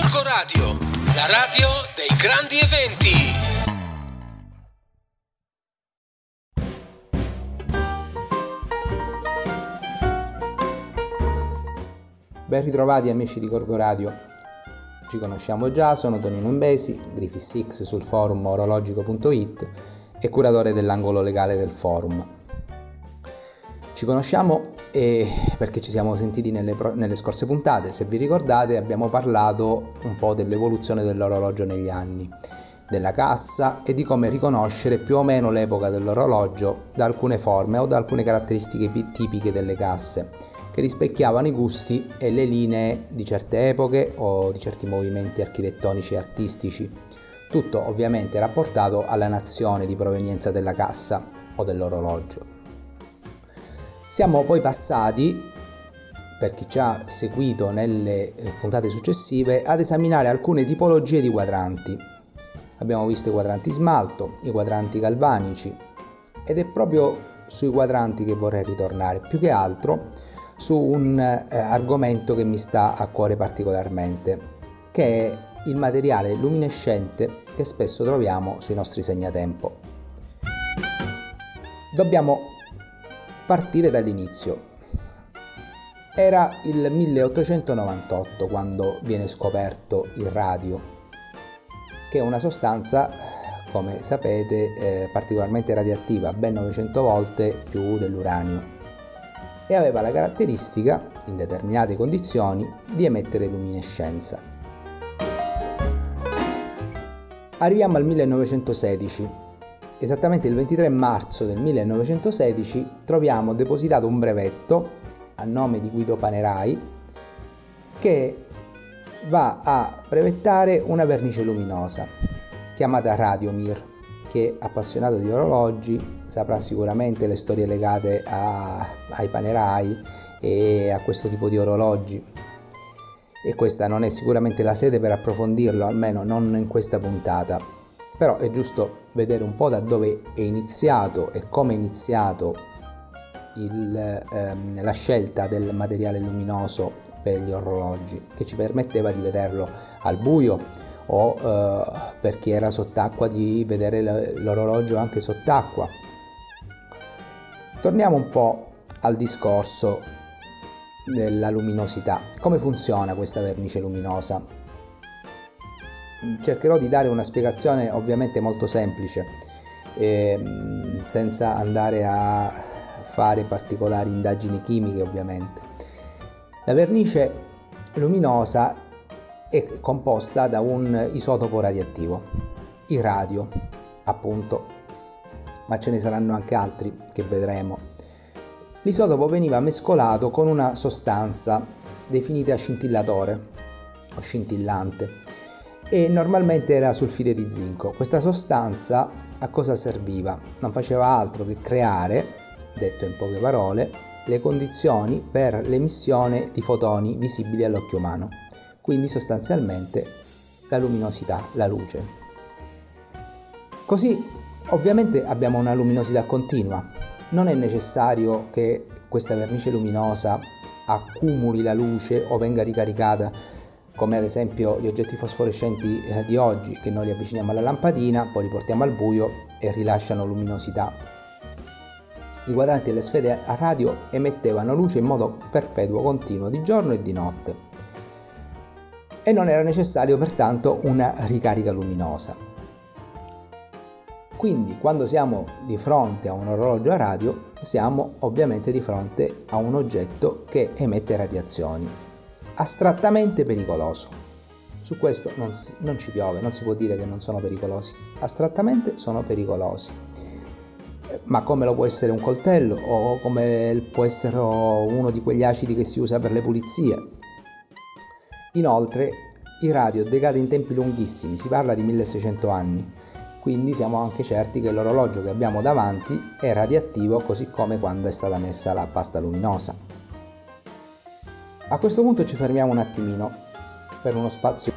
Gorgo Radio, la radio dei grandi eventi. Ben ritrovati amici di Gorgo Radio. Ci conosciamo già, sono Tonino Imbesi, Griffiths X sul forum orologico.it e curatore dell'angolo legale del forum. Ci conosciamo eh, perché ci siamo sentiti nelle, nelle, scorse puntate, se vi ricordate abbiamo parlato un po' dell'evoluzione dell'orologio negli anni, della cassa e di come riconoscere più o meno l'epoca dell'orologio da alcune forme o da alcune caratteristiche tipiche delle casse che rispecchiavano i gusti e le linee di certe epoche o di certi movimenti architettonici e artistici, tutto ovviamente rapportato alla nazione di provenienza della cassa o dell'orologio. Siamo poi passati, per chi ci ha seguito nelle eh, puntate successive, ad esaminare alcune tipologie di quadranti. Abbiamo visto i quadranti smalto, i quadranti galvanici ed è proprio sui quadranti che vorrei ritornare, più che altro su un eh, argomento che mi sta a cuore particolarmente, che è il materiale luminescente che spesso troviamo sui nostri segnatempo. Dobbiamo partire dall'inizio. Era il 1898 quando viene scoperto il radio, che è una sostanza, come sapete, eh, particolarmente radioattiva, ben 900 volte più dell'uranio e aveva la caratteristica, in determinate condizioni, di emettere luminescenza. Arriviamo al 1916. Esattamente il 23 marzo del 1916 troviamo depositato un brevetto a nome di Guido Panerai che va a brevettare una vernice luminosa chiamata Radiomir che appassionato di orologi saprà sicuramente le storie legate a, ai panerai e a questo tipo di orologi e questa non è sicuramente la sede per approfondirlo, almeno non in questa puntata. Però è giusto vedere un po' da dove è iniziato e come è iniziato il, ehm, la scelta del materiale luminoso per gli orologi, che ci permetteva di vederlo al buio o eh, per chi era sott'acqua di vedere l'orologio anche sott'acqua. Torniamo un po' al discorso della luminosità. Come funziona questa vernice luminosa? Cercherò di dare una spiegazione ovviamente molto semplice, eh, senza andare a fare particolari indagini chimiche ovviamente. La vernice luminosa è composta da un isotopo radioattivo, il radio, appunto, ma ce ne saranno anche altri che vedremo. L'isotopo veniva mescolato con una sostanza definita scintillatore o scintillante e normalmente era sulfide di zinco. Questa sostanza a cosa serviva? Non faceva altro che creare, detto in poche parole, le condizioni per l'emissione di fotoni visibili all'occhio umano quindi sostanzialmente la luminosità, la luce. Così ovviamente abbiamo una luminosità continua, non è necessario che questa vernice luminosa accumuli la luce o venga ricaricata come ad esempio gli oggetti fosforescenti eh, di oggi che noi li avviciniamo alla lampadina, poi li portiamo al buio e rilasciano luminosità. I quadranti e le sfere a radio emettevano luce in modo perpetuo, continuo, di giorno e di notte e non era necessario pertanto una ricarica luminosa. Quindi quando siamo di fronte a un orologio a radio siamo ovviamente di fronte a un oggetto che emette radiazioni, astrattamente pericoloso. Su questo non, si, non ci piove, non si può dire che non sono pericolosi, astrattamente sono pericolosi. Ma come lo può essere un coltello o come può essere uno di quegli acidi che si usa per le pulizie, Inoltre il radio decade in tempi lunghissimi, si parla di 1600 anni, quindi siamo anche certi che l'orologio che abbiamo davanti è radioattivo così come quando è stata messa la pasta luminosa. A questo punto ci fermiamo un attimino per uno spazio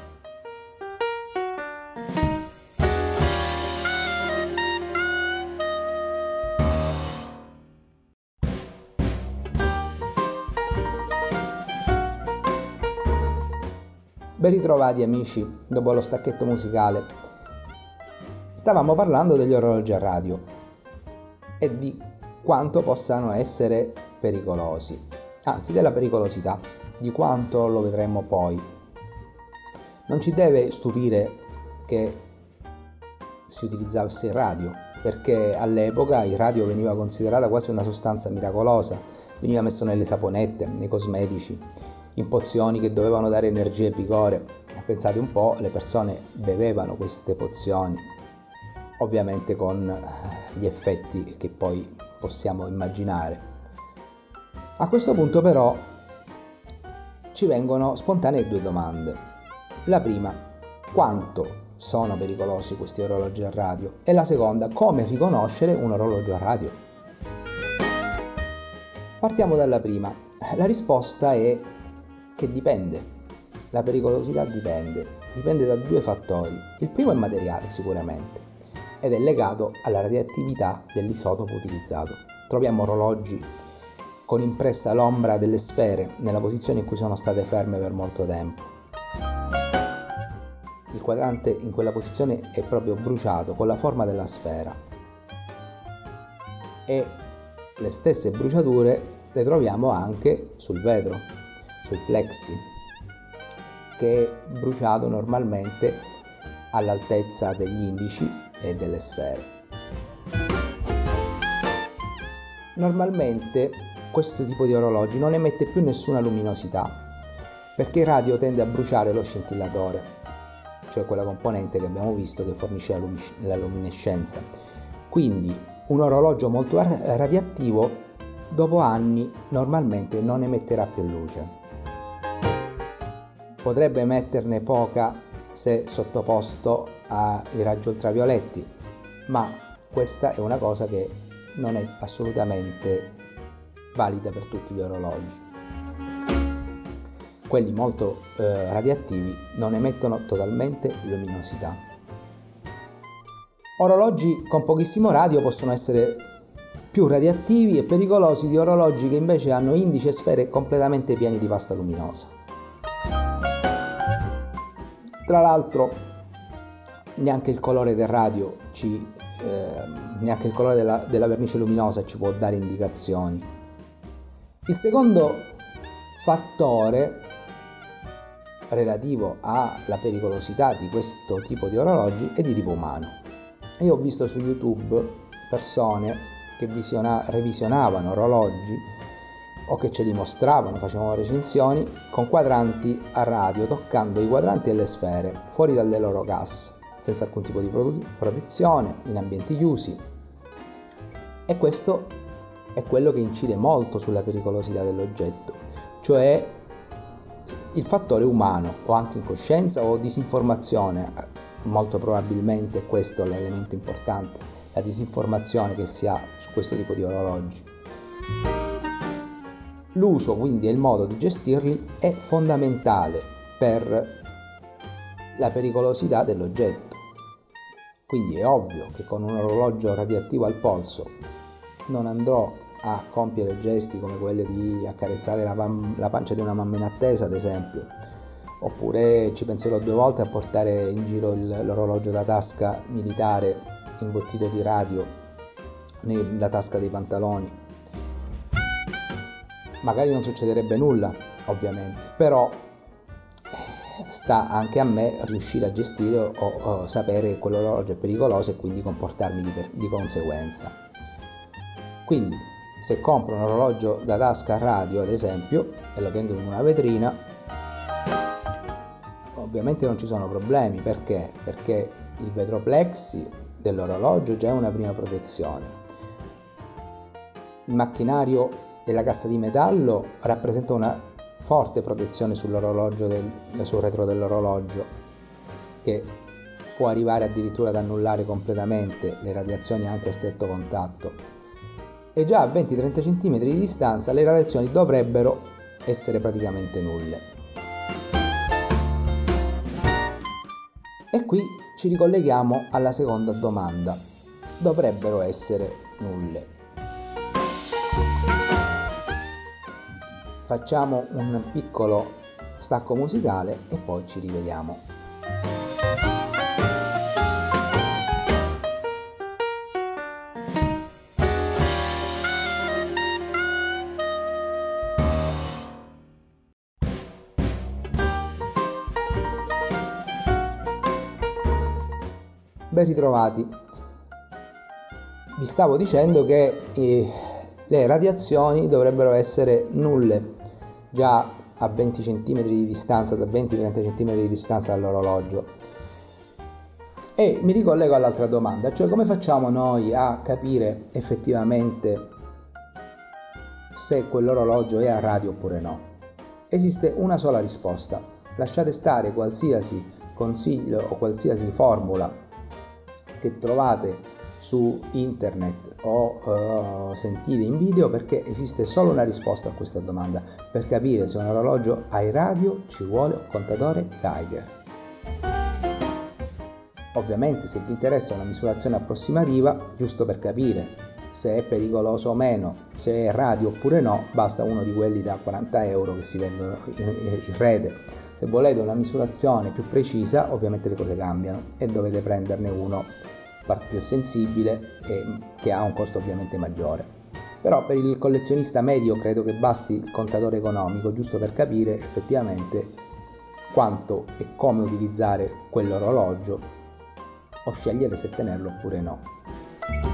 Ben ritrovati amici, dopo lo stacchetto musicale. Stavamo parlando degli orologi a radio e di quanto possano essere pericolosi, anzi della pericolosità, di quanto lo vedremo poi. Non ci deve stupire che si utilizzasse il radio, perché all'epoca il radio veniva considerata quasi una sostanza miracolosa, veniva messo nelle saponette, nei cosmetici, in pozioni che dovevano dare energia e vigore. Pensate un po', le persone bevevano queste pozioni, ovviamente con gli effetti che poi possiamo immaginare. A questo punto però ci vengono spontanee due domande. La prima, quanto sono pericolosi questi orologi a radio? E la seconda, come riconoscere un orologio a radio? Partiamo dalla prima. La risposta è che dipende. La pericolosità dipende. Dipende da due fattori. Il primo è materiale sicuramente ed è legato alla radioattività dell'isotopo utilizzato. Troviamo orologi con impressa l'ombra delle sfere nella posizione in cui sono state ferme per molto tempo il quadrante in quella posizione è proprio bruciato con la forma della sfera e le stesse bruciature le troviamo anche sul vetro, sul plexi, che è bruciato normalmente all'altezza degli indici e delle sfere. Normalmente questo tipo di orologi non emette più nessuna luminosità perché il radio tende a bruciare lo scintillatore cioè quella componente che abbiamo visto che fornisce la luminescenza. Quindi un orologio molto radioattivo dopo anni normalmente non emetterà più luce. Potrebbe emetterne poca se sottoposto ai raggi ultravioletti, ma questa è una cosa che non è assolutamente valida per tutti gli orologi quelli molto eh, radioattivi non emettono totalmente luminosità. Orologi con pochissimo radio possono essere più radioattivi e pericolosi di orologi che invece hanno indici e sfere completamente pieni di pasta luminosa. Tra l'altro neanche il colore del radio ci, eh, neanche il colore della, della vernice luminosa ci può dare indicazioni. Il secondo fattore relativo alla pericolosità di questo tipo di orologi è di tipo umano. Io ho visto su YouTube persone che visiona- revisionavano orologi o che ce li mostravano, facevano recensioni con quadranti a radio, toccando i quadranti e le sfere fuori dalle loro casse, senza alcun tipo di protezione, in ambienti chiusi. E questo è quello che incide molto sulla pericolosità dell'oggetto, cioè il fattore umano o anche incoscienza o disinformazione, molto probabilmente questo è l'elemento importante, la disinformazione che si ha su questo tipo di orologi. L'uso quindi e il modo di gestirli è fondamentale per la pericolosità dell'oggetto. Quindi è ovvio che con un orologio radioattivo al polso non andrò a compiere gesti come quelli di accarezzare la, pam- la pancia di una mamma in attesa, ad esempio, oppure ci penserò due volte a portare in giro il, l'orologio da tasca militare imbottito di radio nella tasca dei pantaloni. Magari non succederebbe nulla, ovviamente, però eh, sta anche a me riuscire a gestire o, o sapere che quell'orologio è pericoloso e quindi comportarmi di, per, di conseguenza. Quindi se compro un orologio da tasca radio ad esempio e lo tengo in una vetrina ovviamente non ci sono problemi. Perché? Perché il vetro plexi dell'orologio già è una prima protezione. Il macchinario e la cassa di metallo rappresenta una forte protezione sull'orologio del, sul retro dell'orologio che può arrivare addirittura ad annullare completamente le radiazioni anche a stretto contatto e già a 20-30 cm di distanza le radiazioni dovrebbero essere praticamente nulle. E qui ci ricolleghiamo alla seconda domanda. Dovrebbero essere nulle. Facciamo un piccolo stacco musicale e poi ci rivediamo. Ben ritrovati. Vi stavo dicendo che eh, le radiazioni dovrebbero essere nulle già a 20 cm di distanza, da 20-30 cm di distanza dall'orologio. E mi ricollego all'altra domanda, cioè come facciamo noi a capire effettivamente se quell'orologio è a radio oppure no? Esiste una sola risposta. Lasciate stare qualsiasi consiglio o qualsiasi formula che trovate su internet o uh, sentite in video perché esiste solo una risposta a questa domanda. Per capire se un orologio ha il radio ci vuole un contatore Geiger. Ovviamente se vi interessa una misurazione approssimativa, giusto per capire se è pericoloso o meno, se è radio oppure no, basta uno di quelli da 40 euro che si vendono in, in rete. Se volete una misurazione più precisa, ovviamente le cose cambiano e dovete prenderne uno più sensibile e che ha un costo ovviamente maggiore. Però per il collezionista medio credo che basti il contatore economico giusto per capire effettivamente quanto e come utilizzare quell'orologio o scegliere se tenerlo oppure no.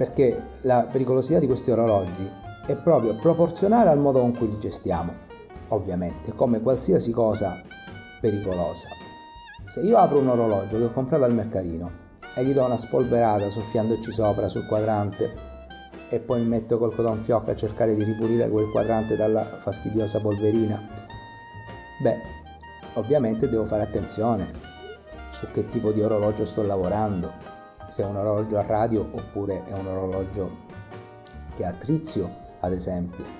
Perché la pericolosità di questi orologi è proprio proporzionale al modo con cui li gestiamo, ovviamente, come qualsiasi cosa pericolosa. Se io apro un orologio che ho comprato al mercatino e gli do una spolverata soffiandoci sopra sul quadrante e poi mi metto col cotton fioc a cercare di ripulire quel quadrante dalla fastidiosa polverina, beh, ovviamente devo fare attenzione su che tipo di orologio sto lavorando, se è un orologio a radio oppure è un orologio che ha trizio, ad esempio.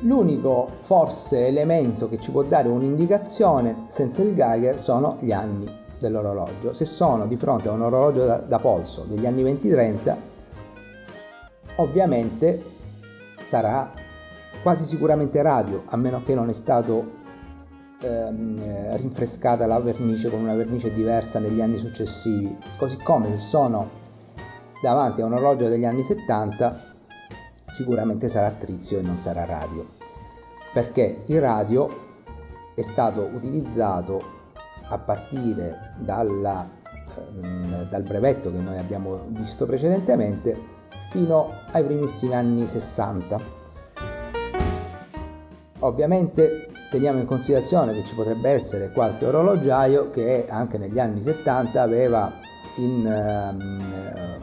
L'unico forse elemento che ci può dare un'indicazione senza il Geiger sono gli anni dell'orologio. Se sono di fronte a un orologio da, da polso degli anni 20-30, ovviamente sarà quasi sicuramente radio, a meno che non è stato ehm, rinfrescata la vernice con una vernice diversa negli anni successivi. Così come se sono davanti a un orologio degli anni 70, sicuramente sarà trizio e non sarà radio, perché il radio è stato utilizzato a partire dalla, eh, dal brevetto che noi abbiamo visto precedentemente fino ai primissimi anni 60. Ovviamente teniamo in considerazione che ci potrebbe essere qualche orologiaio che anche negli anni 70 aveva in, ehm,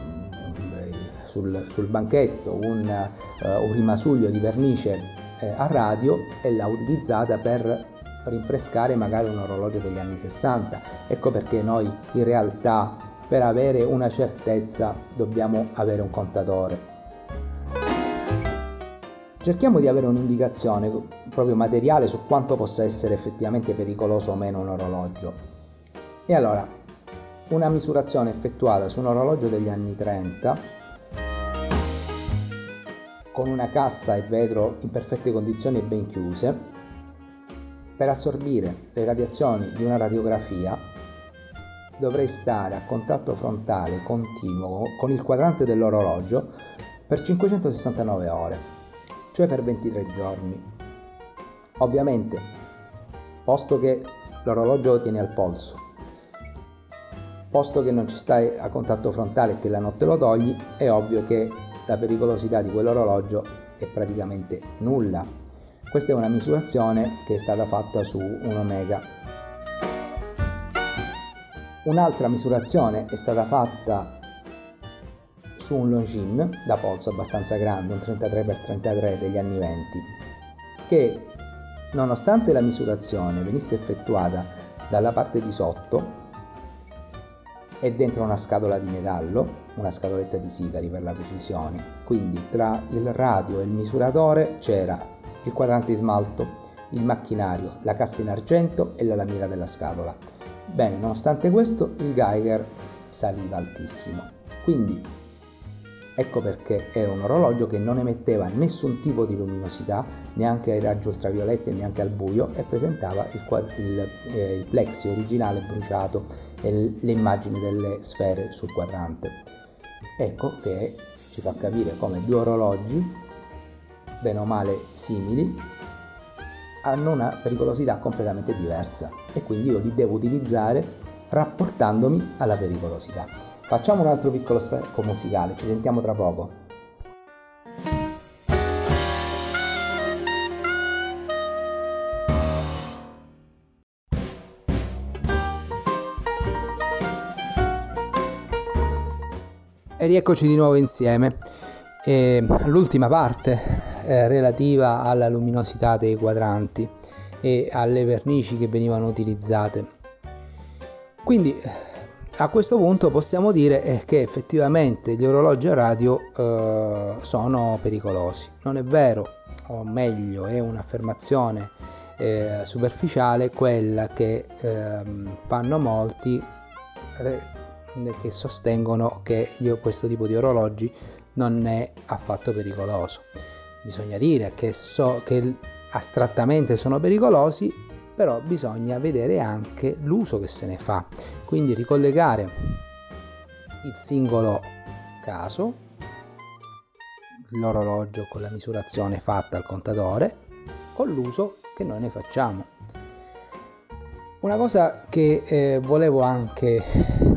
sul, sul banchetto un, uh, un, rimasuglio di vernice eh, a radio e l'ha utilizzata per rinfrescare magari un orologio degli anni 60. Ecco perché noi in realtà per avere una certezza dobbiamo avere un contatore. Cerchiamo di avere un'indicazione proprio materiale su quanto possa essere effettivamente pericoloso o meno un orologio. E allora, una misurazione effettuata su un orologio degli anni 30 con una cassa e vetro in perfette condizioni e ben chiuse, per assorbire le radiazioni di una radiografia dovrei stare a contatto frontale continuo con il quadrante dell'orologio per 569 ore, cioè per 23 giorni. Ovviamente, posto che l'orologio lo tieni al polso, posto che non ci stai a contatto frontale e che la notte lo togli, è ovvio che la pericolosità di quell'orologio è praticamente nulla. Questa è una misurazione che è stata fatta su un Omega. Un'altra misurazione è stata fatta su un Longines da polso abbastanza grande, un 33x33 degli anni 20, che nonostante la misurazione venisse effettuata dalla parte di sotto, è dentro una scatola di metallo, una scatoletta di sigari per la precisione. Quindi tra il radio e il misuratore c'era il quadrante di smalto, il macchinario, la cassa in argento e la lamiera della scatola. Bene, nonostante questo il Geiger saliva altissimo. Quindi Ecco perché era un orologio che non emetteva nessun tipo di luminosità, neanche ai raggi ultravioletti e neanche al buio, e presentava il, il, eh, il plexi originale bruciato e le immagini delle sfere sul quadrante. Ecco che ci fa capire come due orologi, bene o male simili, hanno una pericolosità completamente diversa e quindi io li devo utilizzare rapportandomi alla pericolosità. Facciamo un altro piccolo stacco musicale, ci sentiamo tra poco. E rieccoci di nuovo insieme. E l'ultima parte eh, relativa alla luminosità dei quadranti e alle vernici che venivano utilizzate. Quindi a questo punto possiamo dire eh, che effettivamente gli orologi a radio eh, sono pericolosi. Non è vero, o meglio, è un'affermazione eh, superficiale quella che ehm, fanno molti che sostengono che questo tipo di orologi non è affatto pericoloso. Bisogna dire che so che astrattamente sono pericolosi però bisogna vedere anche l'uso che se ne fa, quindi ricollegare il singolo caso, l'orologio con la misurazione fatta al contatore, con l'uso che noi ne facciamo. Una cosa che eh, volevo anche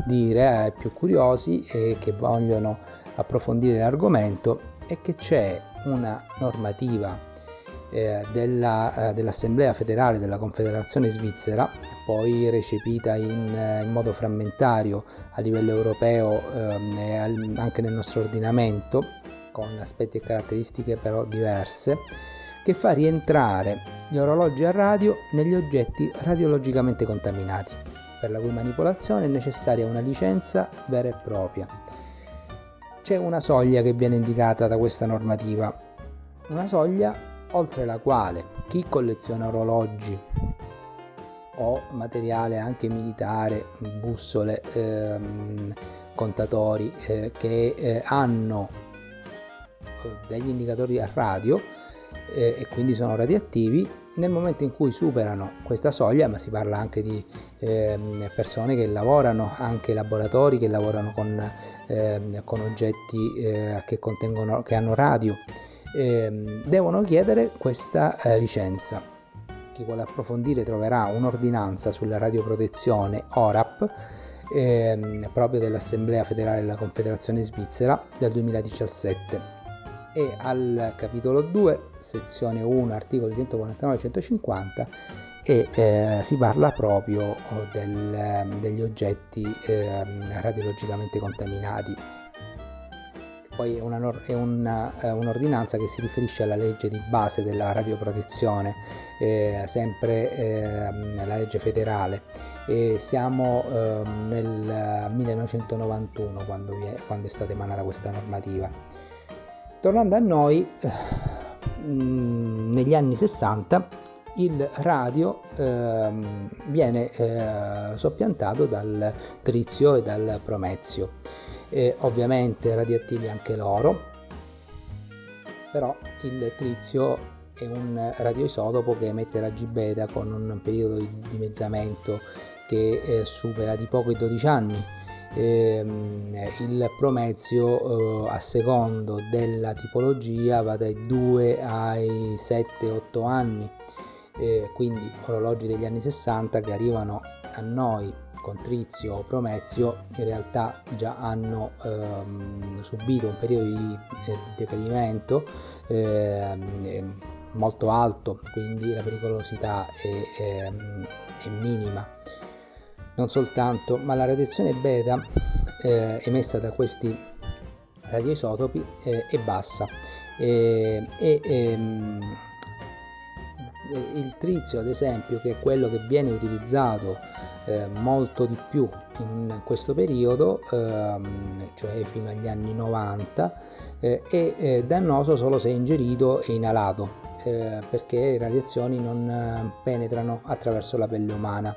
dire ai più curiosi e che vogliono approfondire l'argomento è che c'è una normativa eh, della, eh, dell'Assemblea federale della Confederazione Svizzera, poi recepita in, eh, in modo frammentario a livello europeo ehm, e al, anche nel nostro ordinamento, con aspetti e caratteristiche però diverse, che fa rientrare gli orologi a radio negli oggetti radiologicamente contaminati, per la cui manipolazione è necessaria una licenza vera e propria. C'è una soglia che viene indicata da questa normativa, una soglia oltre la quale chi colleziona orologi o materiale anche militare, bussole, ehm, contatori eh, che eh, hanno eh, degli indicatori a radio eh, e quindi sono radioattivi, nel momento in cui superano questa soglia, ma si parla anche di eh, persone che lavorano, anche laboratori che lavorano con, eh, con oggetti eh, che, che hanno radio, eh, devono chiedere questa eh, licenza. Chi vuole approfondire troverà un'ordinanza sulla radioprotezione ORAP eh, proprio dell'Assemblea federale della Confederazione Svizzera del 2017 e al capitolo 2, sezione 1, articoli 149 e 150 e eh, si parla proprio del, degli oggetti eh, radiologicamente contaminati poi è, una, è una, uh, un'ordinanza che si riferisce alla legge di base della radioprotezione, eh, sempre eh, la legge federale. E siamo eh, nel 1991 quando, è, quando è stata emanata questa normativa. Tornando a noi, mm, negli anni 60 il radio eh, viene eh, soppiantato dal trizio e dal promezio e ovviamente radioattivi anche loro. Però il trizio è un radioisotopo che emette raggi beta con un periodo di dimezzamento che eh, supera di poco i 12 anni. Ehm, il promezio eh, a secondo della tipologia va dai 2 ai 7-8 anni. Eh, quindi orologi degli anni 60 che arrivano a noi con Trizio o Promezio in realtà già hanno ehm, subito un periodo di, di decadimento ehm, molto alto, quindi la pericolosità è, è, è, minima. Non soltanto, ma la radiazione beta eh, emessa da questi radioisotopi eh, è bassa e, e ehm, il trizio ad esempio che è quello che viene utilizzato eh, molto di più in questo periodo ehm, cioè fino agli anni 90 eh, è eh, dannoso solo se ingerito e inalato eh, perché le radiazioni non eh, penetrano attraverso la pelle umana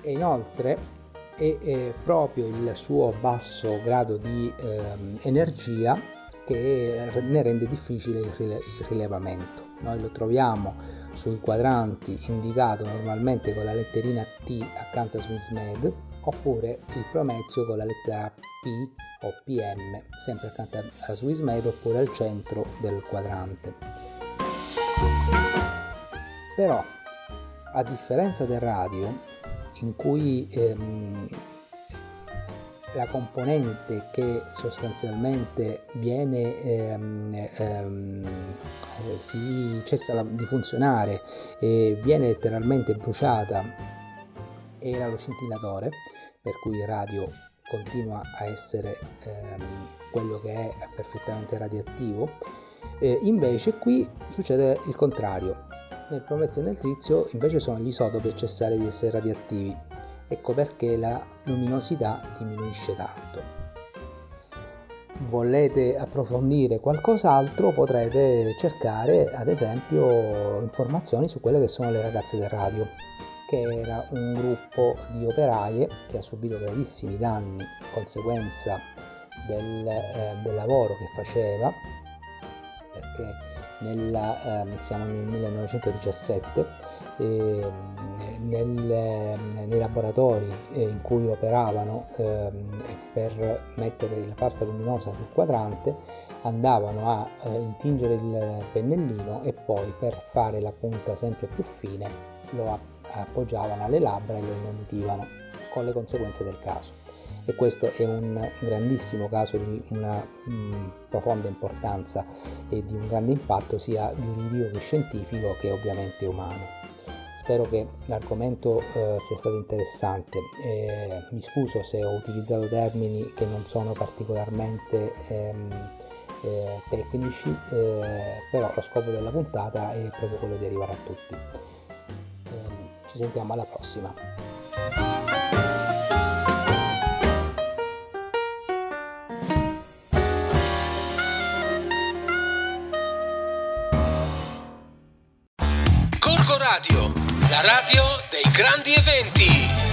e inoltre è, proprio il suo basso grado di eh, energia che ne rende difficile il, rile- il rilevamento. Noi lo troviamo sui quadranti indicato normalmente con la letterina T accanto a SwissMed oppure il promezio con la lettera P o PM sempre accanto a SwissMed oppure al centro del quadrante. Però a differenza del radio in cui ehm, la componente che sostanzialmente viene ehm, ehm, eh, si cessa di funzionare e viene letteralmente bruciata era lo scintillatore per cui il radio continua a essere ehm, quello che è perfettamente radioattivo. Eh, invece qui succede il contrario. Nel promezzo e nel trizio invece sono gli isotopi a cessare di essere radioattivi ecco perché la luminosità diminuisce tanto. Volete approfondire qualcos'altro potrete cercare ad esempio informazioni su quelle che sono le ragazze del radio che era un gruppo di operaie che ha subito gravissimi danni in conseguenza del, eh, del lavoro che faceva perché nella, eh, siamo nel 1917 eh, nel, nei laboratori eh, in cui operavano ehm, per mettere la pasta luminosa sul quadrante andavano a eh, intingere il pennellino e poi per fare la punta sempre più fine lo appoggiavano alle labbra e lo inumutivano con le conseguenze del caso e questo è un grandissimo caso di una mh, mm, profonda importanza e di un grande impatto sia giuridico che scientifico che ovviamente umano. Spero che l'argomento eh, sia stato interessante. Eh, mi scuso se ho utilizzato termini che non sono particolarmente ehm, eh, tecnici, eh, però lo scopo della puntata è proprio quello di arrivare a tutti. Ehm, ci sentiamo alla prossima. Radio, la radio dei grandi eventi.